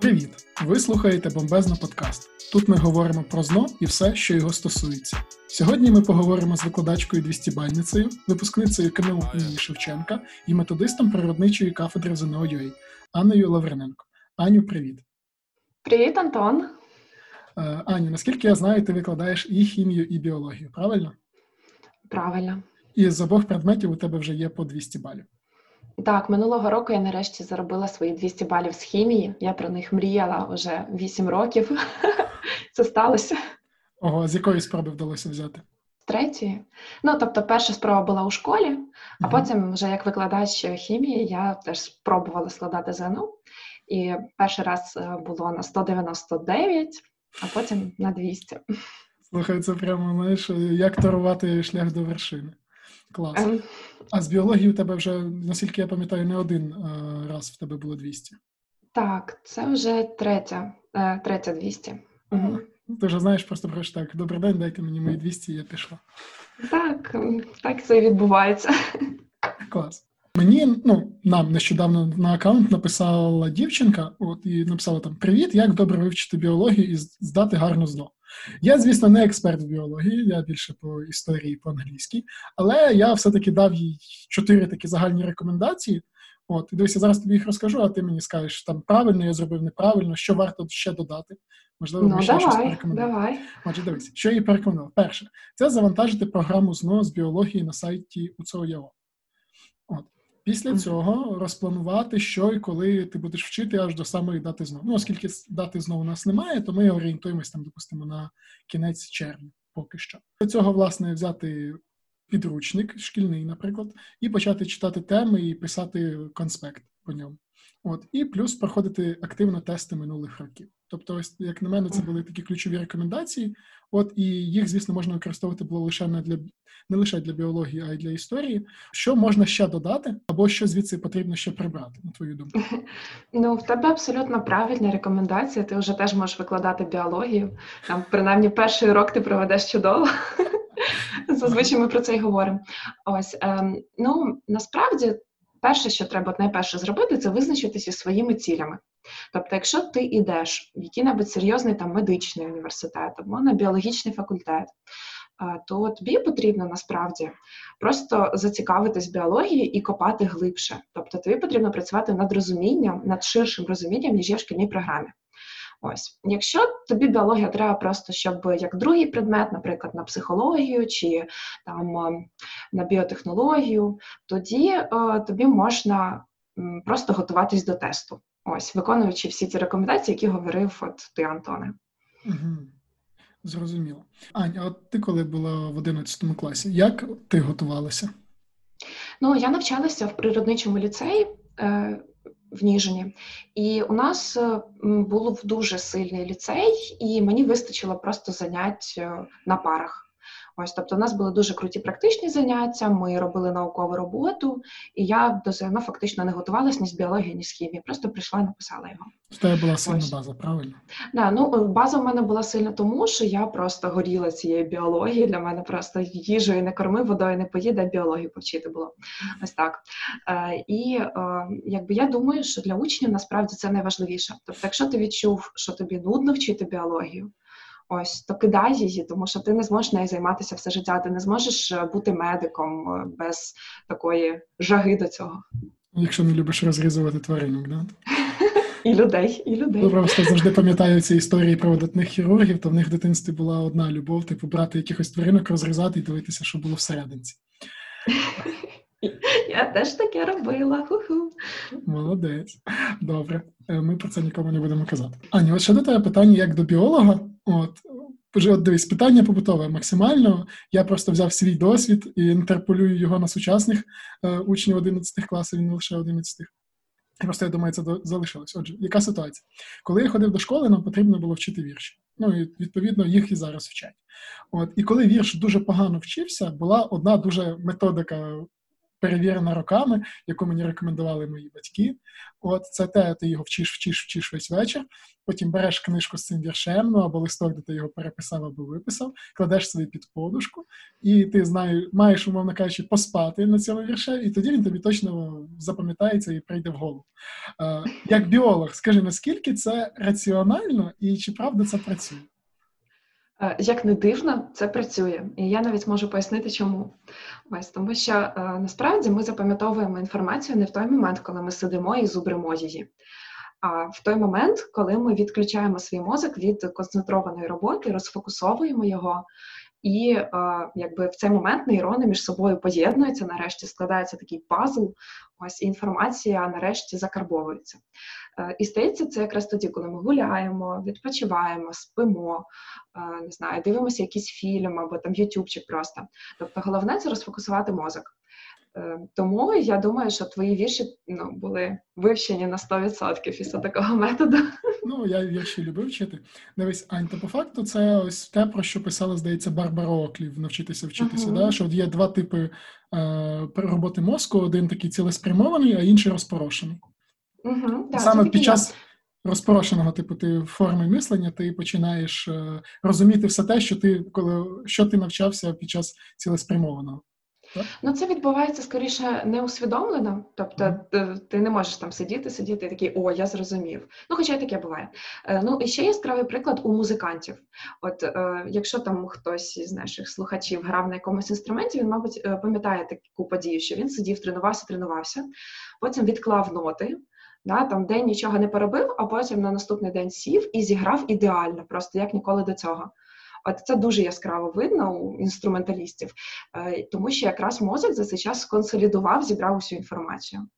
Привіт! Ви слухаєте Бомбезно подкаст. Тут ми говоримо про ЗНО і все, що його стосується. Сьогодні ми поговоримо з викладачкою 200-бальницею, випускницею КНУ імені Шевченка і методистом природничої кафедри ЗНО ЮА Анною Лавриненко. Аню, привіт. Привіт, Антон. Е, Аню, наскільки я знаю, ти викладаєш і хімію, і біологію, правильно? Правильно. І з обох предметів у тебе вже є по 200 балів. Так, минулого року я нарешті заробила свої 200 балів з хімії. Я про них мріяла вже 8 років. Це сталося. Ого, з якої спроби вдалося взяти? З третьої. Ну, тобто, перша спроба була у школі, а угу. потім, вже як викладач хімії, я теж спробувала складати ЗНО. І перший раз е, було на 199, а потім на 200. Слухай, це прямо знаєш, як торувати шлях до вершини. Клас. Ем... А з біології у тебе вже, наскільки я пам'ятаю, не один е, раз в тебе було 200. Так, це вже третя, е, третя 200. Угу. Ти вже знаєш, просто кажеш так, добрий день, дайте мені мої 200, і я пішла. Так, так це і відбувається. Клас. Мені, ну, нам нещодавно на аккаунт написала дівчинка, от і написала там: Привіт, як добре вивчити біологію і здати гарно ЗНО. Я, звісно, не експерт в біології, я більше по історії, по англійській, але я все-таки дав їй чотири такі загальні рекомендації. От, і дивися, зараз тобі їх розкажу, а ти мені скажеш, там правильно я зробив неправильно, що варто ще додати. Можливо, ну, ще давай, щось порекомендувати. Давай. Отже, дивись, що я їй порекомендував. Перше, це завантажити програму ЗНО з біології на сайті УЦОЯО. От. Після цього розпланувати, що і коли ти будеш вчити аж до самої дати знову. Ну, оскільки дати знову у нас немає, то ми орієнтуємось там, допустимо, на кінець червня поки що. Для цього, власне, взяти підручник, шкільний, наприклад, і почати читати теми і писати конспект по ньому. От і плюс проходити активно тести минулих років. Тобто, ось як на мене, це були такі ключові рекомендації. От і їх, звісно, можна використовувати було лише не для не лише для біології, а й для історії. Що можна ще додати, або що звідси потрібно ще прибрати, на твою думку? Ну в тебе абсолютно правильна рекомендація. Ти вже теж можеш викладати біологію. Там принаймні перший урок ти проведеш чудово. Зазвичай ми про це й говоримо. Ось ем, ну насправді перше, що треба найперше зробити, це визначитися своїми цілями. Тобто, якщо ти йдеш в який-небудь серйозний там медичний університет або на біологічний факультет, то тобі потрібно насправді просто зацікавитись біологією і копати глибше. Тобто тобі потрібно працювати над розумінням, над ширшим розумінням, ніж є в шкільній програмі. Ось, якщо тобі біологія треба просто, щоб як другий предмет, наприклад, на психологію чи там на біотехнологію, тоді е, тобі можна просто готуватись до тесту. Ось, виконуючи всі ці рекомендації, які говорив от ти, Антоне. Угу. Зрозуміло. Аня, от ти коли була в 11 класі, як ти готувалася? Ну, я навчалася в природничому ліцеї. Е, в Ніжині. І у нас е, був дуже сильний ліцей, і мені вистачило просто занять е, на парах. Ось, тобто, у нас були дуже круті практичні заняття. Ми робили наукову роботу, і я до ЗНО фактично не готувалася ні з біології, ні з хімії. Просто прийшла і написала його. Тебе була сильна Ось. база, правильно? Да, ну база в мене була сильна, тому що я просто горіла цією біологією. Для мене просто їжею не корми, водою не поїде, біологію повчити було. Ось так. Е, І е, якби я думаю, що для учнів насправді це найважливіше. Тобто, якщо ти відчув, що тобі нудно вчити біологію. Ось то кидай її, тому що ти не зможеш нею займатися все життя. Ти не зможеш е, бути медиком е, без такої жаги до цього. Якщо не любиш розрізувати тваринок, да? І людей, і людей. Я просто завжди пам'ятаю ці історії про видатних хірургів, то в них в дитинстві була одна любов, типу брати якихось тваринок, розрізати і дивитися, що було всерединці. Я теж таке робила. Ху-ху. Молодець. Добре. Е, ми про це нікому не будемо казати. Ані, от ще до тебе питання як до біолога. От от дивись, питання побутове максимально. Я просто взяв свій досвід і інтерполюю його на сучасних е, учнів 11 класів, не лише 11. Просто я думаю, це залишилось. Отже, яка ситуація? Коли я ходив до школи, нам потрібно було вчити вірші. Ну і відповідно їх і зараз вчать. От і коли вірш дуже погано вчився, була одна дуже методика перевірена роками, яку мені рекомендували мої батьки. От це те, ти його вчиш, вчиш, вчиш весь вечір. Потім береш книжку з цим віршем, ну або листок, де ти його переписав або виписав, кладеш собі під подушку, і ти знаю, маєш, умовно кажучи, поспати на цьому вірше, і тоді він тобі точно запам'ятається і прийде в голову. Е, Як біолог, скажи, наскільки це раціонально і чи правда це працює? Е, як не дивно, це працює, і я навіть можу пояснити, чому. Ось тому, що е, насправді ми запам'ятовуємо інформацію не в той момент, коли ми сидимо і зубримо її, а в той момент, коли ми відключаємо свій мозок від концентрованої роботи, розфокусовуємо його і е, якби в цей момент нейрони між собою поєднуються, нарешті складається такий пазл, ось інформація нарешті закарбовується. Е, і стається це якраз тоді, коли ми гуляємо, відпочиваємо, спимо, е, не знаю, дивимося якийсь фільм або там ютубчик просто. Тобто головне це розфокусувати мозок. Е, тому я думаю, що твої вірші ну, були вивчені на 100% після такого методу. Ну, я вірші любив вчити. Дивись, Ань, то по факту це ось те, про що писала, здається, Барбара Оклів навчитися вчитися. Uh-huh. Да? Що є два типи е, роботи мозку: один такий цілеспрямований, а інший розпорошений. Uh-huh. Саме під час розпорошеного типу ти форми мислення ти починаєш е, розуміти все те, що ти коли що ти навчався під час цілеспрямованого. Ну, це відбувається скоріше неусвідомлено. Тобто, ти не можеш там сидіти, сидіти і такий, о, я зрозумів. Ну, хоча й таке буває. Е, ну і ще яскравий приклад у музикантів. От е, якщо там хтось із наших слухачів грав на якомусь інструменті, він, мабуть, е, пам'ятає таку подію, що він сидів, тренувався, тренувався, потім відклав ноти. Да, Там день нічого не поробив, а потім на наступний день сів і зіграв ідеально, просто як ніколи до цього. От це дуже яскраво видно у інструменталістів, е, тому що якраз мозок за цей час сконсолідував, зібрав усю інформацію.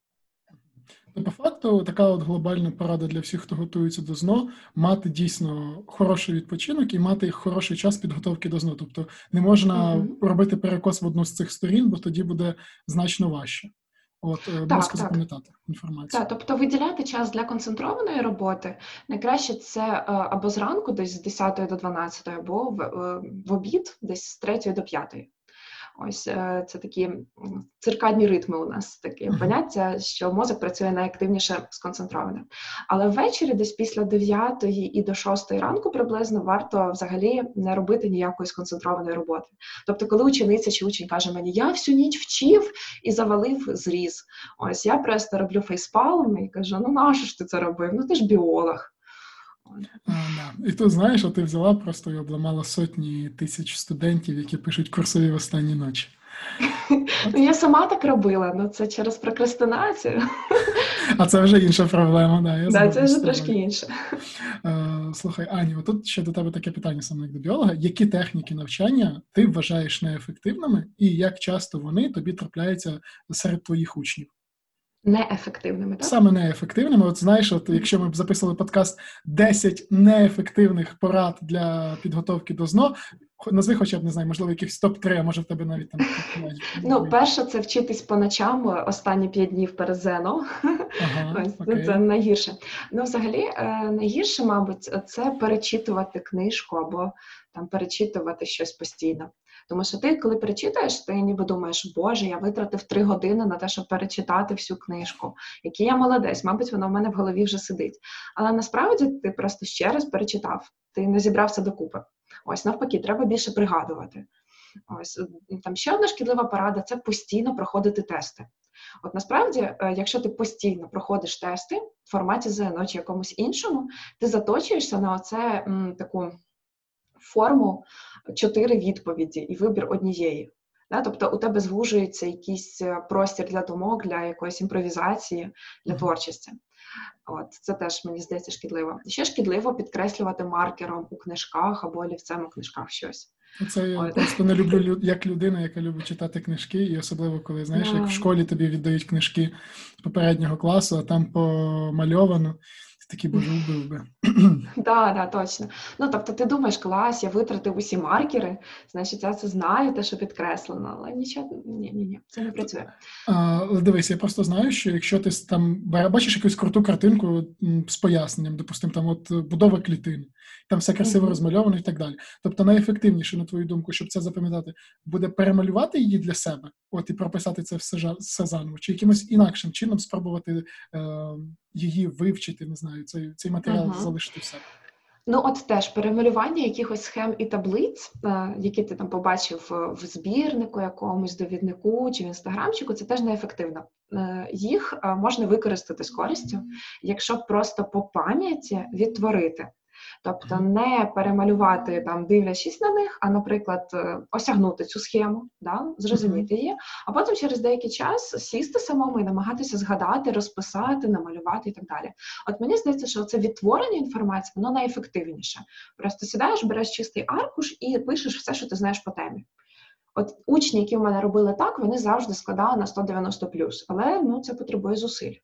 То по факту така от глобальна порада для всіх, хто готується до ЗНО, мати дійсно хороший відпочинок і мати хороший час підготовки до ЗНО. Тобто не можна mm-hmm. робити перекос в одну з цих сторін, бо тоді буде значно важче. От е, так, запам'ятати інформацію. Так, тобто виділяти час для концентрованої роботи найкраще це е, або зранку, десь з 10 до 12, або в, е, в обід, десь з 3 до 5. Ось е, це такі циркадні ритми у нас таке поняття, що мозок працює найактивніше сконцентровано. Але ввечері, десь після 9 і до 6 ранку, приблизно варто взагалі не робити ніякої сконцентрованої роботи. Тобто, коли учениця чи учень каже мені, я всю ніч вчив і завалив зріз. Ось я просто роблю фейспалм і кажу: ну нащо ж ти це робив? Ну ти ж біолог. А, да. І тут знаєш, а ти взяла просто і обламала сотні тисяч студентів, які пишуть курсові в останні ночі. Ну, Я сама так робила, але ну, це через прокрастинацію. А це вже інша проблема, да. Я да, це вже трошки інше. Слухай, Ані, тут ще до тебе таке питання саме як до біолога. Які техніки навчання ти вважаєш неефективними, і як часто вони тобі трапляються серед твоїх учнів? Неефективними, так? Саме неефективними. От знаєш, от якщо ми б записали подкаст 10 неефективних порад для підготовки до ЗНО, назви хоча б не знаю, можливо, якихось топ-3, а може в тебе навіть там. Ну, перше, це вчитись по ночам останні 5 днів перед ЗНО. Ага, Ось. Це найгірше. Ну, взагалі, е, найгірше, мабуть, це перечитувати книжку або там перечитувати щось постійно. Тому що ти, коли перечитаєш, ти ніби думаєш, Боже, я витратив три години на те, щоб перечитати всю книжку. Який я молодець, мабуть, воно в мене в голові вже сидить. Але насправді ти просто ще раз перечитав, ти не зібрався докупи. Ось навпаки, треба більше пригадувати. Ось там ще одна шкідлива порада це постійно проходити тести. От насправді, е, якщо ти постійно проходиш тести в форматі ЗНО чи якомусь іншому, ти заточуєшся на оце м, таку форму чотири відповіді і вибір однієї. Да? Тобто у тебе звужується якийсь е, простір для думок, для якоїсь імпровізації, для творчості. От Це теж мені здається шкідливо. Ще шкідливо підкреслювати маркером у книжках або олівцем у книжках щось. Це я просто не люблю як людина, яка любить читати книжки, і особливо коли знаєш, як в школі тобі віддають книжки попереднього класу, а там помальовано Такі боже убив би. Так, да, точно. Ну тобто, ти думаєш, клас, я витратив усі маркери, значить, я це знаю, те, що підкреслено, але нічого ні, ні, ні, це не працює. Але дивись, я просто знаю, що якщо ти там бачиш якусь круту картинку з поясненням, допустимо, там от будова клітини, там все красиво розмальовано і так далі. Тобто найефективніше, на твою думку, щоб це запам'ятати, буде перемалювати її для себе, от і прописати це все все заново, чи якимось інакшим чином спробувати е, її вивчити, не знаю, цей цей матеріал uh-huh. залишити в себе. Ну, от теж перемалювання якихось схем і таблиць, е, які ти там побачив в збірнику, якомусь довіднику чи в інстаграмчику, це теж неефективно. Е, їх е, можна використати з користю, якщо просто по пам'яті відтворити. Тобто не перемалювати там, дивлячись на них, а, наприклад, е, осягнути цю схему, да, зрозуміти її, а потім через деякий час сісти самому і намагатися згадати, розписати, намалювати і так далі. От мені здається, що це відтворення інформації, воно найефективніше. Просто сідаєш, береш чистий аркуш і пишеш все, що ти знаєш по темі. От учні, які в мене робили так, вони завжди складали на 190 але ну, це потребує зусиль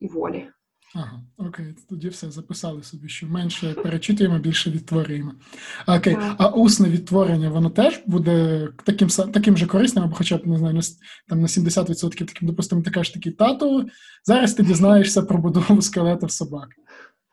і волі. Ага, окей, тоді все записали собі, що менше перечитуємо, більше відтворюємо. Окей, а усне відтворення, воно теж буде таким таким же корисним, або хоча б не знаю, там на 70% таким, допустимо, ти кажеш такий тато, зараз ти дізнаєшся про будову скелета собак.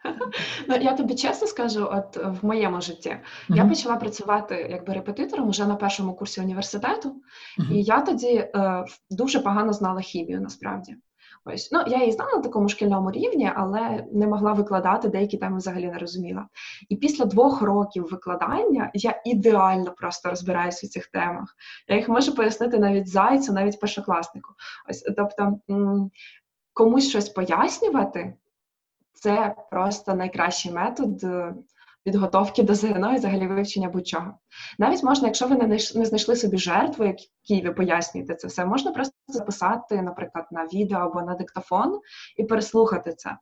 Ну, я тобі чесно скажу, от в моєму житті uh-huh. я почала працювати якби репетитором уже на першому курсі університету, uh-huh. і я тоді е, дуже погано знала хімію насправді. Ось ну я її знала на такому шкільному рівні, але не могла викладати деякі теми взагалі не розуміла. І після двох років викладання я ідеально просто розбираюся в цих темах. Я їх можу пояснити навіть зайцю, навіть першокласнику. Ось тобто комусь щось пояснювати. Це просто найкращий метод підготовки до ЗНО і взагалі вивчення будь-чого. Навіть можна, якщо ви не знайшли собі жертву, якій ви пояснюєте це все, можна просто записати, наприклад, на відео або на диктофон і переслухати це.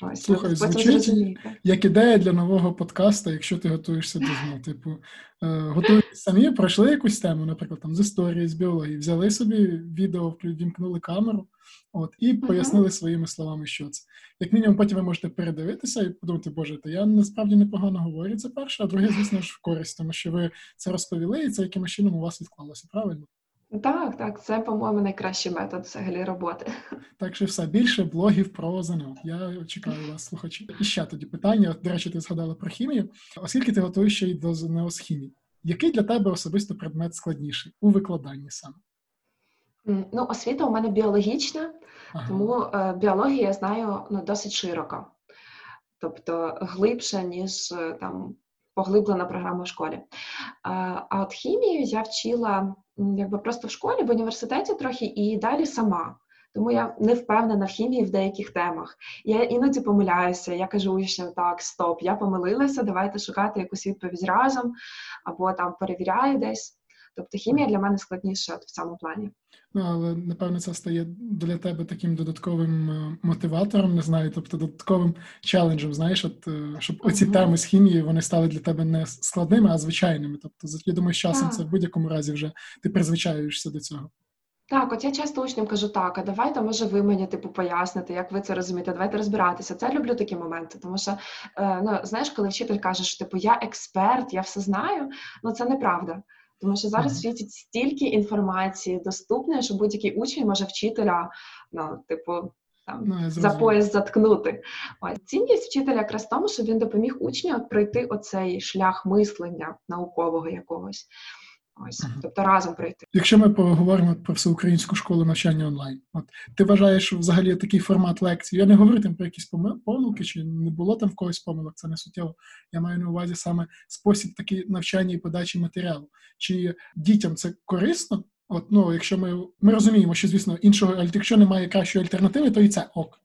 Ось, Слухай, звучить як ідея для нового подкасту, якщо ти готуєшся до ЗНО. Типу, е, готуєтесь самі, пройшли якусь тему, наприклад, там з історії, з біології, взяли собі відео, вімкнули камеру, от, і пояснили своїми словами, що це. Як мінімум, потім ви можете передивитися і подумати, боже, то я насправді непогано говорю це перше, а друге, звісно ж, в користь, тому що ви це розповіли, і це якимось чином у вас відклалося, правильно? Так, так, це, по-моєму, найкращий метод взагалі роботи. Так що все більше блогів про ЗНО. Я чекаю вас, слухачі. І ще тоді питання. До речі, ти згадала про хімію. Оскільки ти готуєш ще й до ЗНО з хімії, який для тебе особисто предмет складніший у викладанні саме? Ну, освіта у мене біологічна, ага. тому е, біологію я знаю ну, досить широко, тобто глибше, ніж е, там поглиблена програма в школі. А от хімію я вчила якби просто в школі, в університеті трохи і далі сама. Тому я не впевнена в хімії в деяких темах. Я іноді помиляюся, я кажу учням, так, стоп, я помилилася, давайте шукати якусь відповідь разом, або там перевіряю десь. Тобто хімія для мене складніша от в цьому плані. Ну, але напевно це стає для тебе таким додатковим е, мотиватором, не знаю, тобто додатковим челенджем, знаєш, от е, щоб оці uh-huh. теми з хімії вони стали для тебе не складними, а звичайними. Тобто, я думаю, з часом це в будь-якому разі вже ти призвичаюєшся до цього. Так, от я часто учням кажу, так, а давайте, може, ви мені типу поясните, як ви це розумієте, давайте розбиратися. Це люблю такі моменти, тому що е, ну знаєш, коли вчитель каже, що типу я експерт, я все знаю, ну це неправда. Тому що зараз світить стільки інформації доступної, що будь-який учень може вчителя, ну, типу, там ну, за пояс заткнути. Ось цінність вчителя якраз в тому, що він допоміг учню пройти оцей шлях мислення наукового якогось. Ось, тобто разом пройти. Якщо ми поговоримо про всеукраїнську школу навчання онлайн, от ти вважаєш взагалі такий формат лекції? Я не говорю там про якісь помилки, чи не було там в когось помилок, це не суттєво. Я маю на увазі саме спосіб такий навчання і подачі матеріалу. Чи дітям це корисно? От ну, якщо ми ми розуміємо, що звісно іншого, якщо немає кращої альтернативи, то і це ок.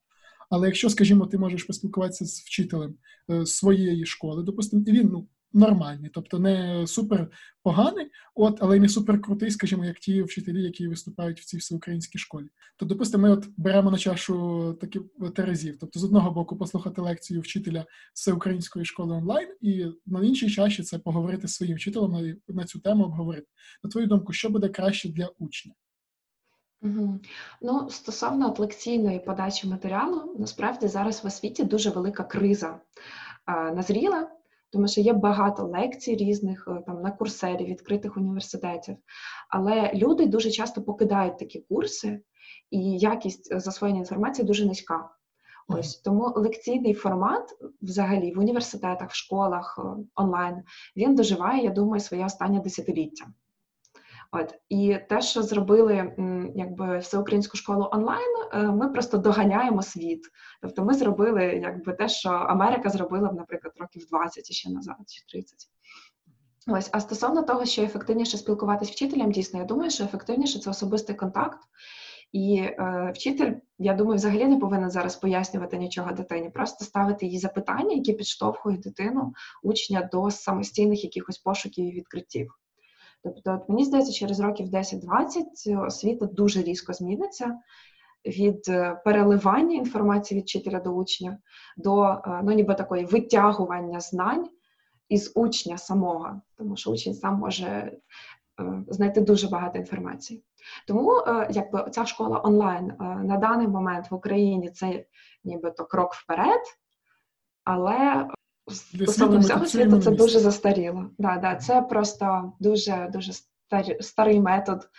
Але якщо, скажімо, ти можеш поспілкуватися з вчителем е, своєї школи, допустимо, і він ну нормальний, тобто не супер поганий, от, але й не супер крутий, скажімо, як ті вчителі, які виступають в цій всеукраїнській школі. То, допустимо, ми от беремо на чашу такі терезів. Тобто, з одного боку, послухати лекцію вчителя всеукраїнської школи онлайн, і на іншій чаші це поговорити з своїм вчителем на, на цю тему обговорити. На твою думку, що буде краще для учня? Угу. Ну, стосовно лекційної подачі матеріалу, насправді зараз в освіті дуже велика криза а, назріла, тому що є багато лекцій різних е, там на курсері відкритих університетів, але люди дуже часто покидають такі курси, і якість засвоєння інформації дуже низька. Ось тому лекційний формат, взагалі, в університетах, в школах е, онлайн, він доживає, я думаю, своє останнє десятиліття. От і те, що зробили якби всеукраїнську школу онлайн, е, ми просто доганяємо світ. Тобто, ми зробили якби те, що Америка зробила, наприклад, років 20 ще назад, чи 30. Ось, а стосовно того, що ефективніше спілкуватися вчителям, дійсно, я думаю, що ефективніше це особистий контакт. І е, вчитель, я думаю, взагалі не повинен зараз пояснювати нічого дитині, просто ставити їй запитання, які підштовхують дитину, учня до самостійних якихось пошуків і відкриттів. Тобто, от мені здається, через років 10-20 освіта дуже різко зміниться від е, переливання інформації від вчителя до учня до е, ну, ніби такої витягування знань із учня самого, тому що учень сам може е, знайти дуже багато інформації. Тому якби ця школа онлайн на даний момент в Україні це нібито крок вперед, але стосовно всього світу це дуже застаріло. Да, да, Це просто дуже дуже старий, старий метод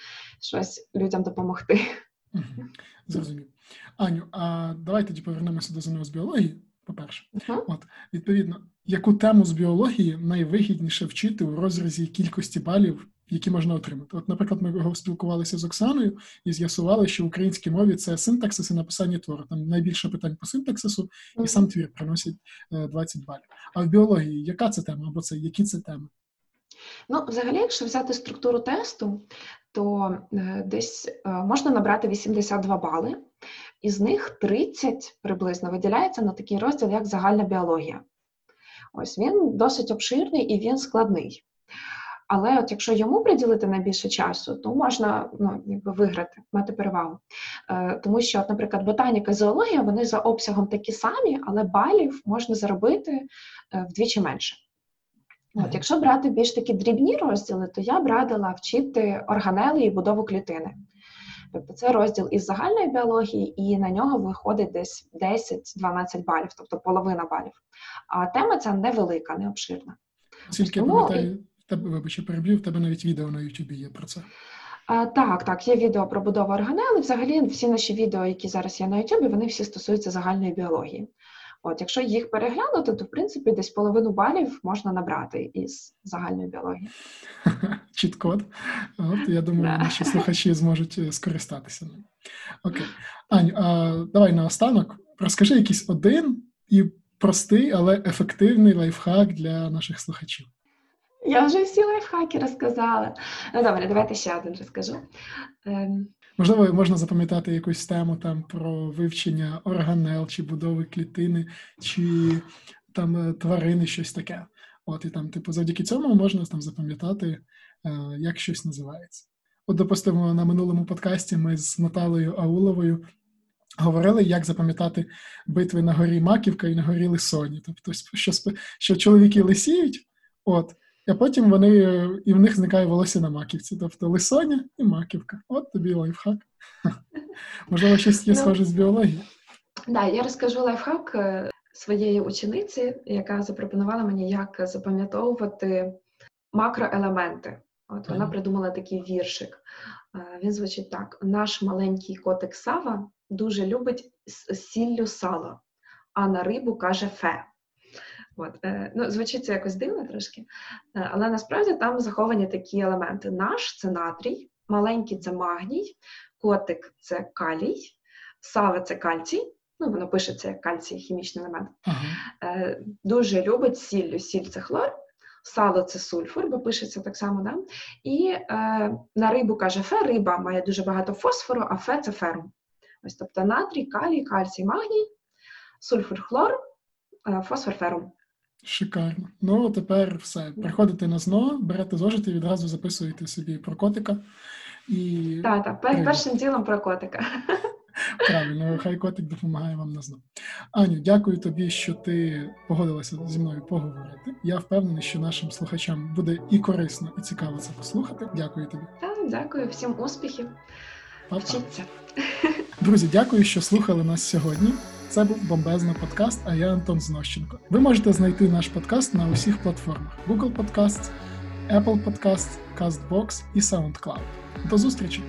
щось людям допомогти. Зрозумів. Аню, а давайте тоді повернемося до ЗНО з біології. По-перше, uh-huh. от відповідно, яку тему з біології найвигідніше вчити у розрізі кількості балів які можна отримати. От, наприклад, ми спілкувалися з Оксаною і з'ясували, що в українській мові це синтаксис і написання твору. Там найбільше питань по синтаксису, і сам твір приносить 20 е, балів. А в біології яка це тема або це які це теми? Ну, взагалі, якщо взяти структуру тесту, то е, десь е, можна набрати 82 бали, із них 30 приблизно виділяється на такий розділ, як загальна біологія. Ось він досить обширний і він складний. Але от якщо йому приділити найбільше часу, то можна ну, якби виграти, мати перевагу. Е, Тому що, от, наприклад, ботаніка і зоологія вони за обсягом такі самі, але балів можна заробити е, вдвічі менше. От, Якщо брати більш такі дрібні розділи, то я б радила вчити органели і будову клітини. Тобто це розділ із загальної біології, і на нього виходить десь 10-12 балів, тобто половина балів. А тема ця невелика, не обширна. Скільки Тому... пам'ятаю, тебе, вибач, я переб'ю, в тебе навіть відео на Ютубі є про це. А, Так, так, є відео про будову органели. Взагалі, всі наші відео, які зараз є на Ютубі, вони всі стосуються загальної біології. От, якщо їх переглянути, то в принципі десь половину балів можна набрати із загальної біології. Чіткод. От я думаю, наші слухачі зможуть е, скористатися. Окей. Аню, а давай наостанок розкажи якийсь один і простий, але ефективний лайфхак для наших слухачів. Я вже всі лайфхаки розказала. Ну добре, давайте ще один розкажу. Ем... Можливо, можна запам'ятати якусь тему там про вивчення органел чи будови клітини, чи там е, тварини, щось таке. От і там, типу, завдяки цьому можна там запам'ятати, е, як щось називається. От, допустимо, на минулому подкасті ми з Наталою Ауловою говорили, як запам'ятати битви на горі Маківка і на горі Лисоні. Тобто, що що чоловіки лисіють, от, а потім вони і в них зникає волосся на маківці. Тобто лисоня і маківка. От тобі лайфхак. Можливо, щось є ну, схоже з біології. Так, да, я розкажу лайфхак е, своєї учениці, яка запропонувала мені, як запам'ятовувати макроелементи. От вона придумала такий віршик. Е, він звучить так: наш маленький котик Сава дуже любить сіллю сало, а на рибу каже фе. От, е, ну, Звучить це якось дивно трошки, е, але насправді там заховані такі елементи. Наш це натрій, маленький це магній, котик це калій, саве це кальцій. Ну, воно пишеться як кальцій, хімічний елемент. Uh-huh. Дуже любить сіллю. Сіль це хлор, сало це сульфур, бо пишеться так само. Да? І е, на рибу каже фе, риба має дуже багато фосфору, а фе це ферум. Ось тобто натрій, калій, кальцій, магній, сульфур, хлор, фосфор, ферум. Шикарно. Ну, тепер все. Приходите на ЗНО, берете зошити і відразу записуєте собі про котика. І... Так, так, пер, першим ділом про котика. Правильно, хай котик допомагає вам на ЗНО. Аню, дякую тобі, що ти погодилася зі мною поговорити. Я впевнений, що нашим слухачам буде і корисно, і цікаво це послухати. Дякую тобі. Так, дякую, всім успіхів. Па-па. Друзі, дякую, що слухали нас сьогодні. Це був бомбезний подкаст, а я Антон Знощенко. Ви можете знайти наш подкаст на усіх платформах: Google Podcasts, Apple Podcasts, CastBox і SoundCloud. До зустрічі!